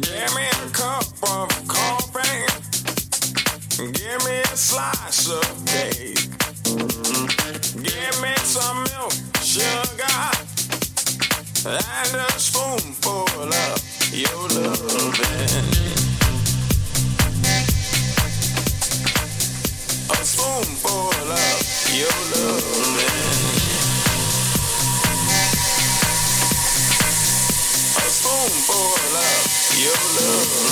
Give me a cup of coffee. Give me a slice of cake. Give me some milk, sugar, and a spoonful of your loving. A spoonful of your loving. A spoonful of your loving.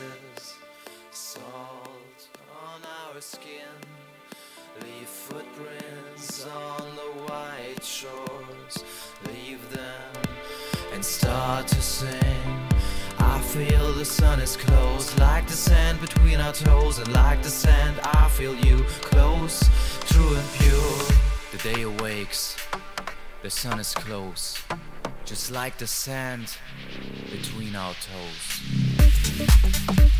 the sand between our you